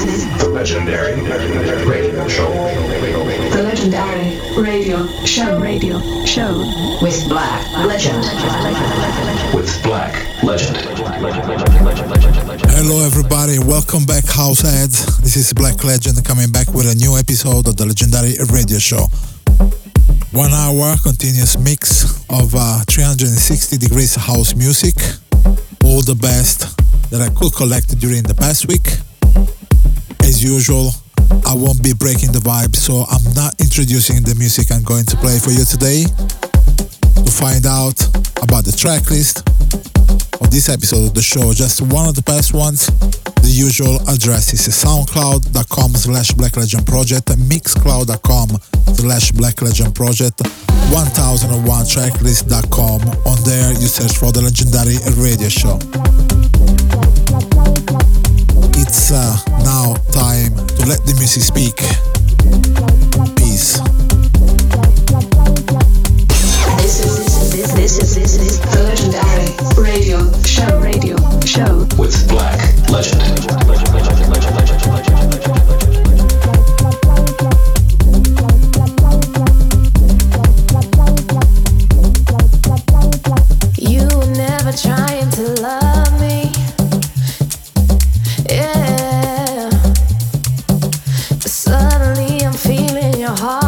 This is the legendary radio show. The legendary radio show radio show with Black Legend. With Black Legend. Hello everybody, welcome back House Heads. This is Black Legend coming back with a new episode of the legendary radio show. One hour continuous mix of uh, 360 degrees house music. All the best that I could collect during the past week. As usual, I won't be breaking the vibe, so I'm not introducing the music I'm going to play for you today. To find out about the track list of this episode of the show, just one of the past ones, the usual address is soundcloud.com slash blacklegendproject, mixcloud.com slash blacklegendproject, 1001tracklist.com. On there, you search for the legendary radio show. It's uh, now time to let the music speak. Peace. This is this this is this is the legendary radio show radio show with Black Legend. Your heartbeat,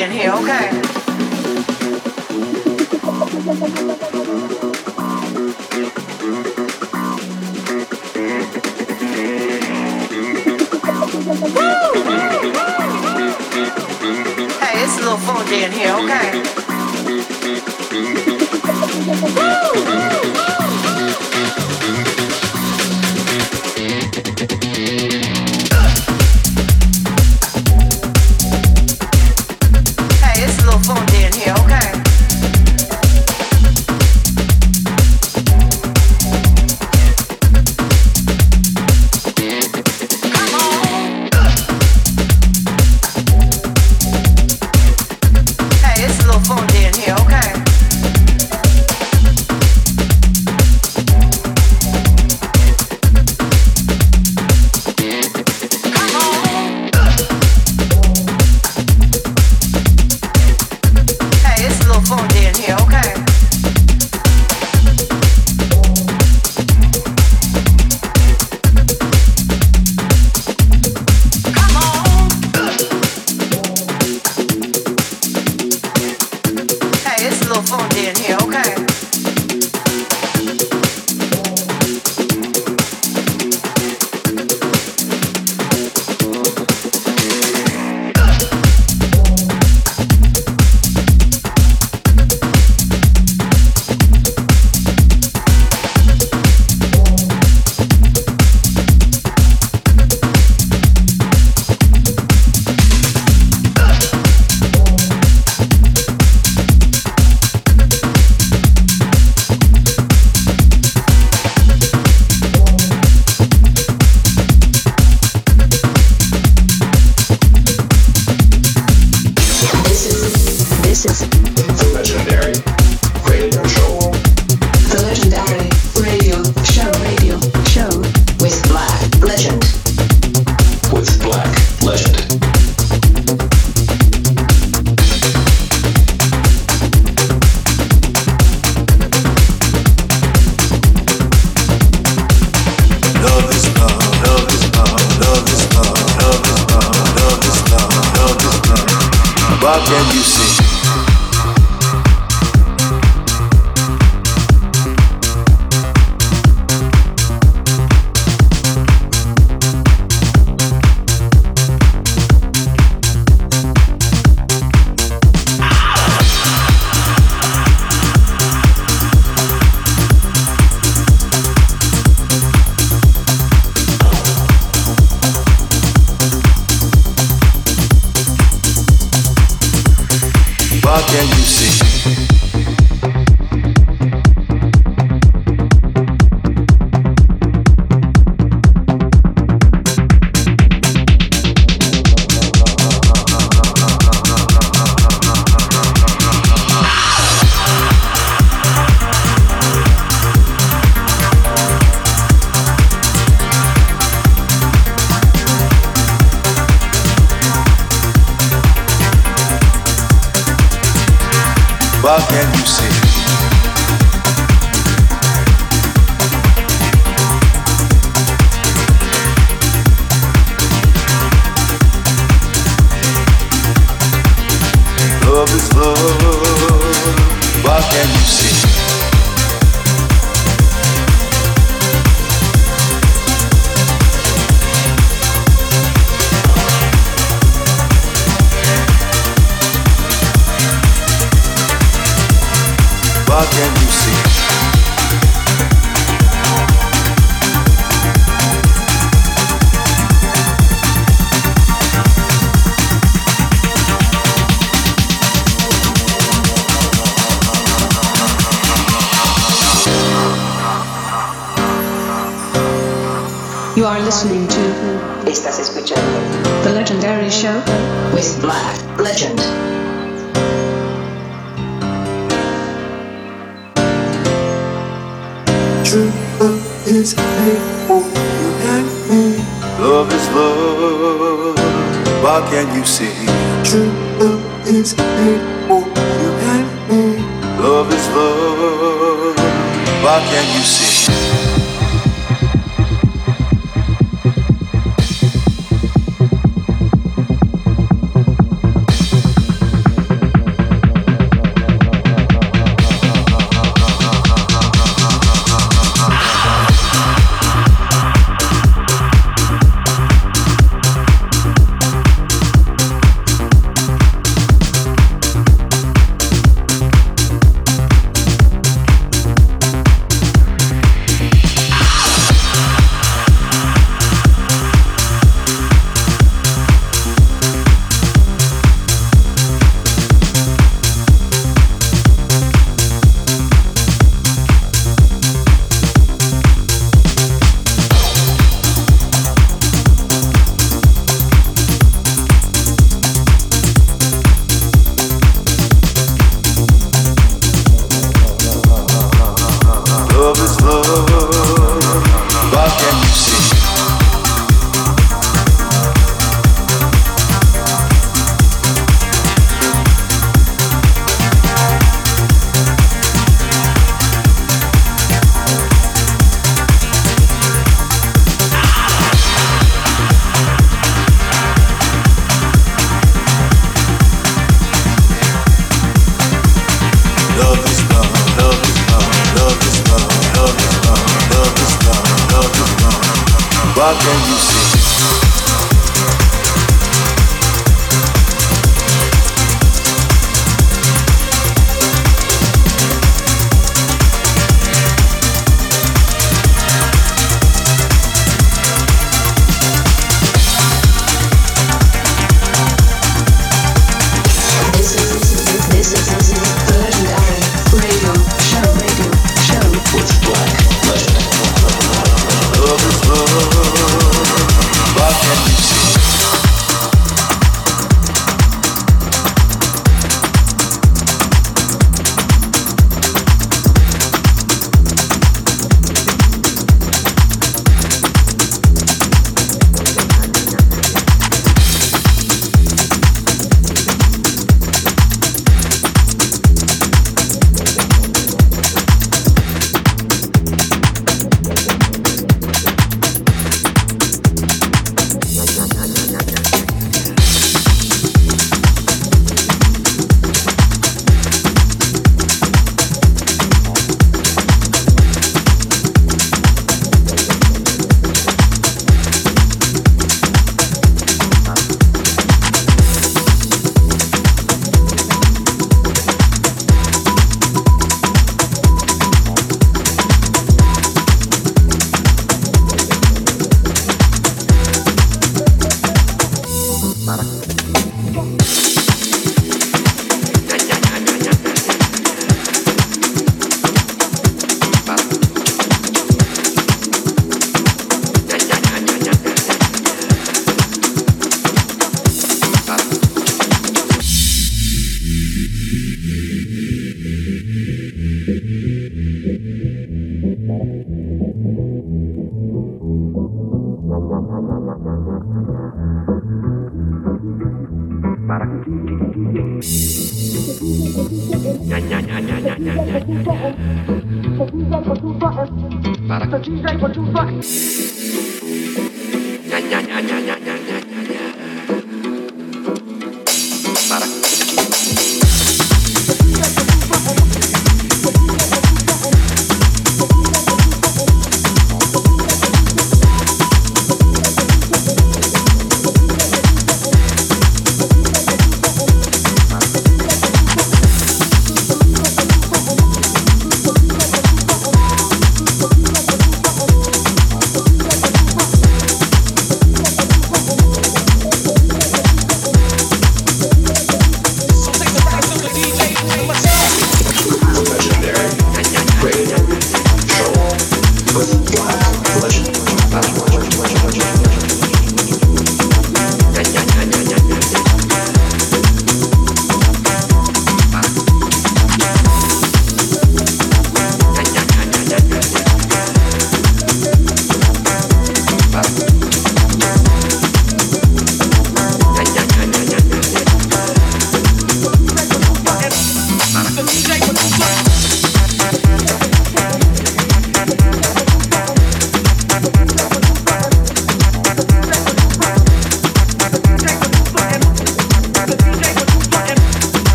in here, okay?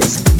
Is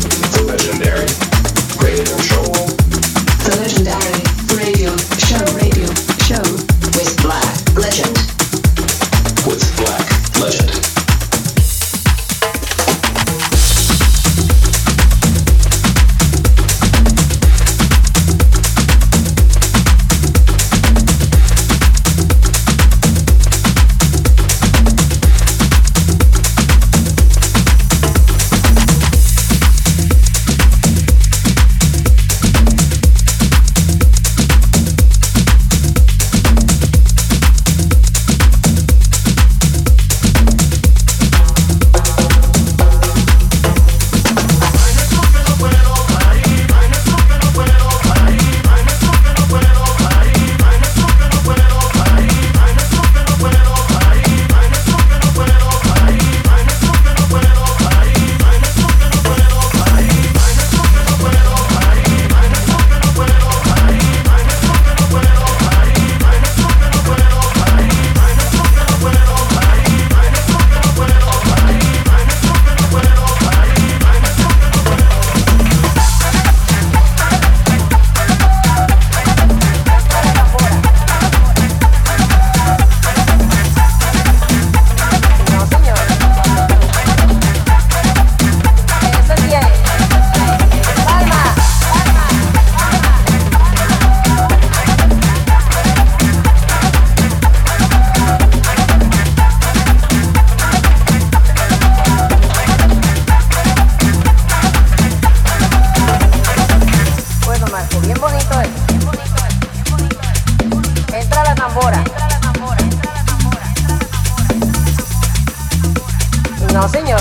tambora. No, señor.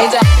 Is that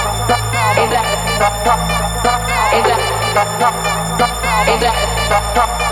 Exactly.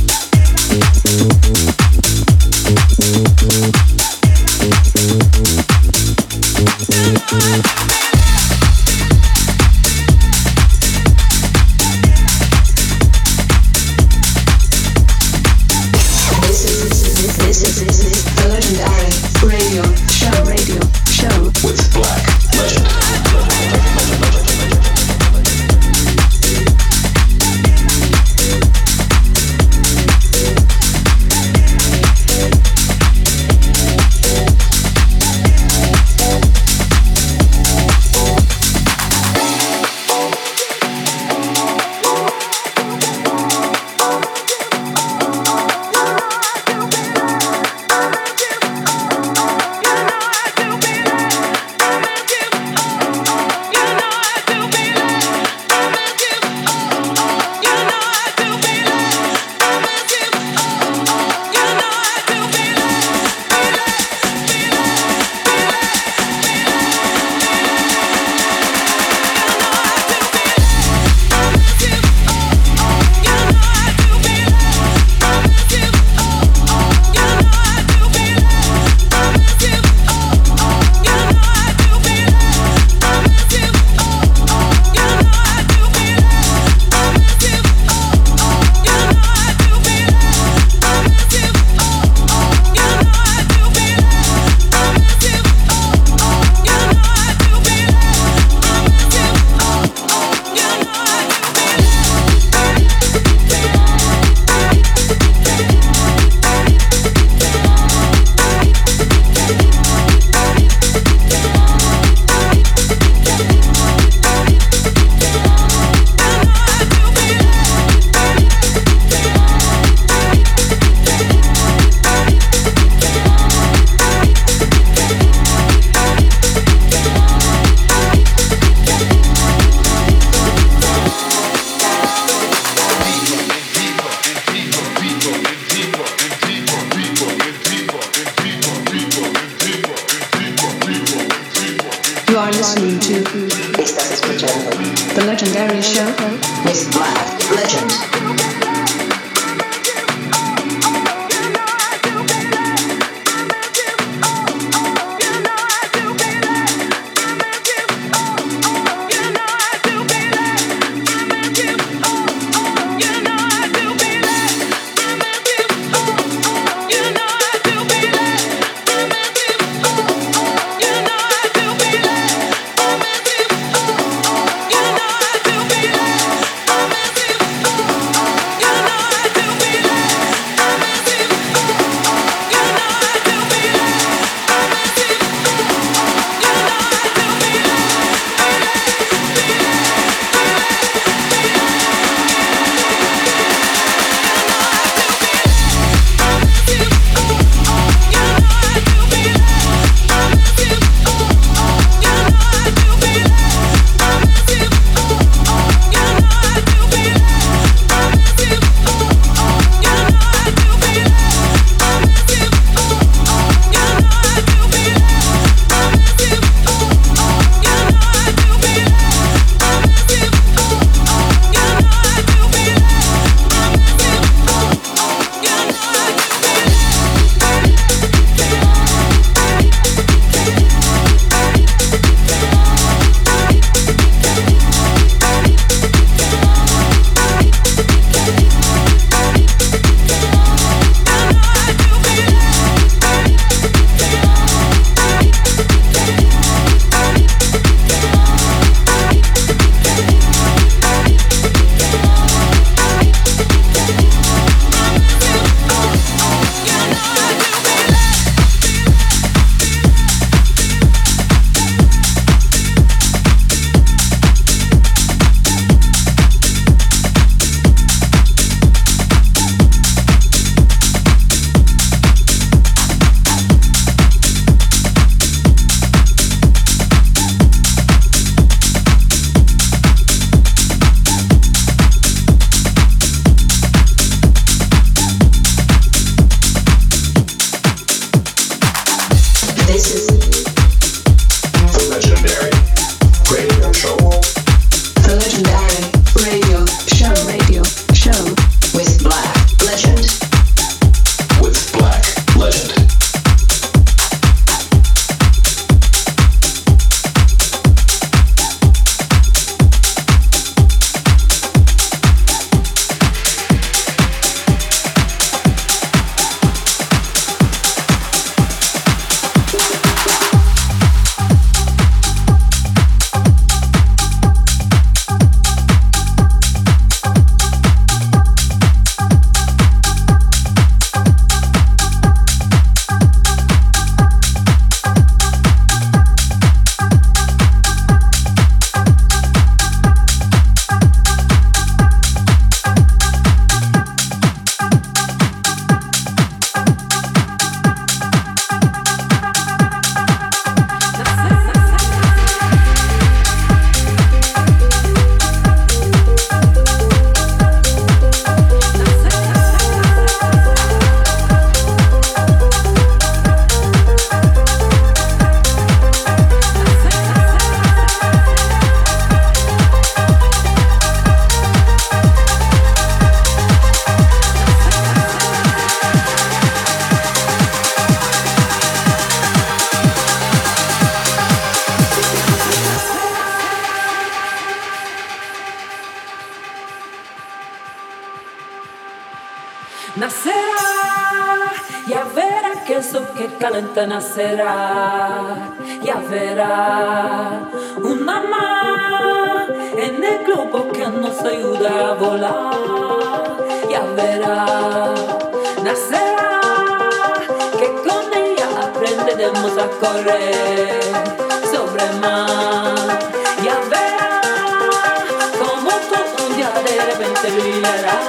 Nacerá, ya verá que eso que calenta nacerá, ya verá una más en el globo que nos ayuda a volar, ya verá, nacerá, que con ella aprenderemos a correr sobre el mar, ya verá como todo un día de repente brillará,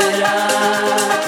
ya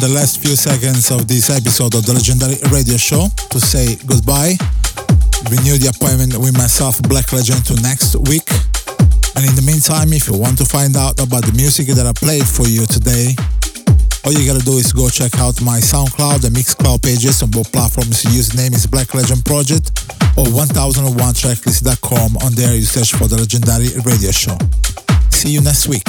the last few seconds of this episode of the Legendary Radio Show to say goodbye. Renew the appointment with myself, Black Legend, to next week. And in the meantime, if you want to find out about the music that I played for you today, all you gotta do is go check out my SoundCloud and Mixcloud pages on both platforms. Username is Black Legend Project or 1001tracklist.com. On there, you search for the Legendary Radio Show. See you next week.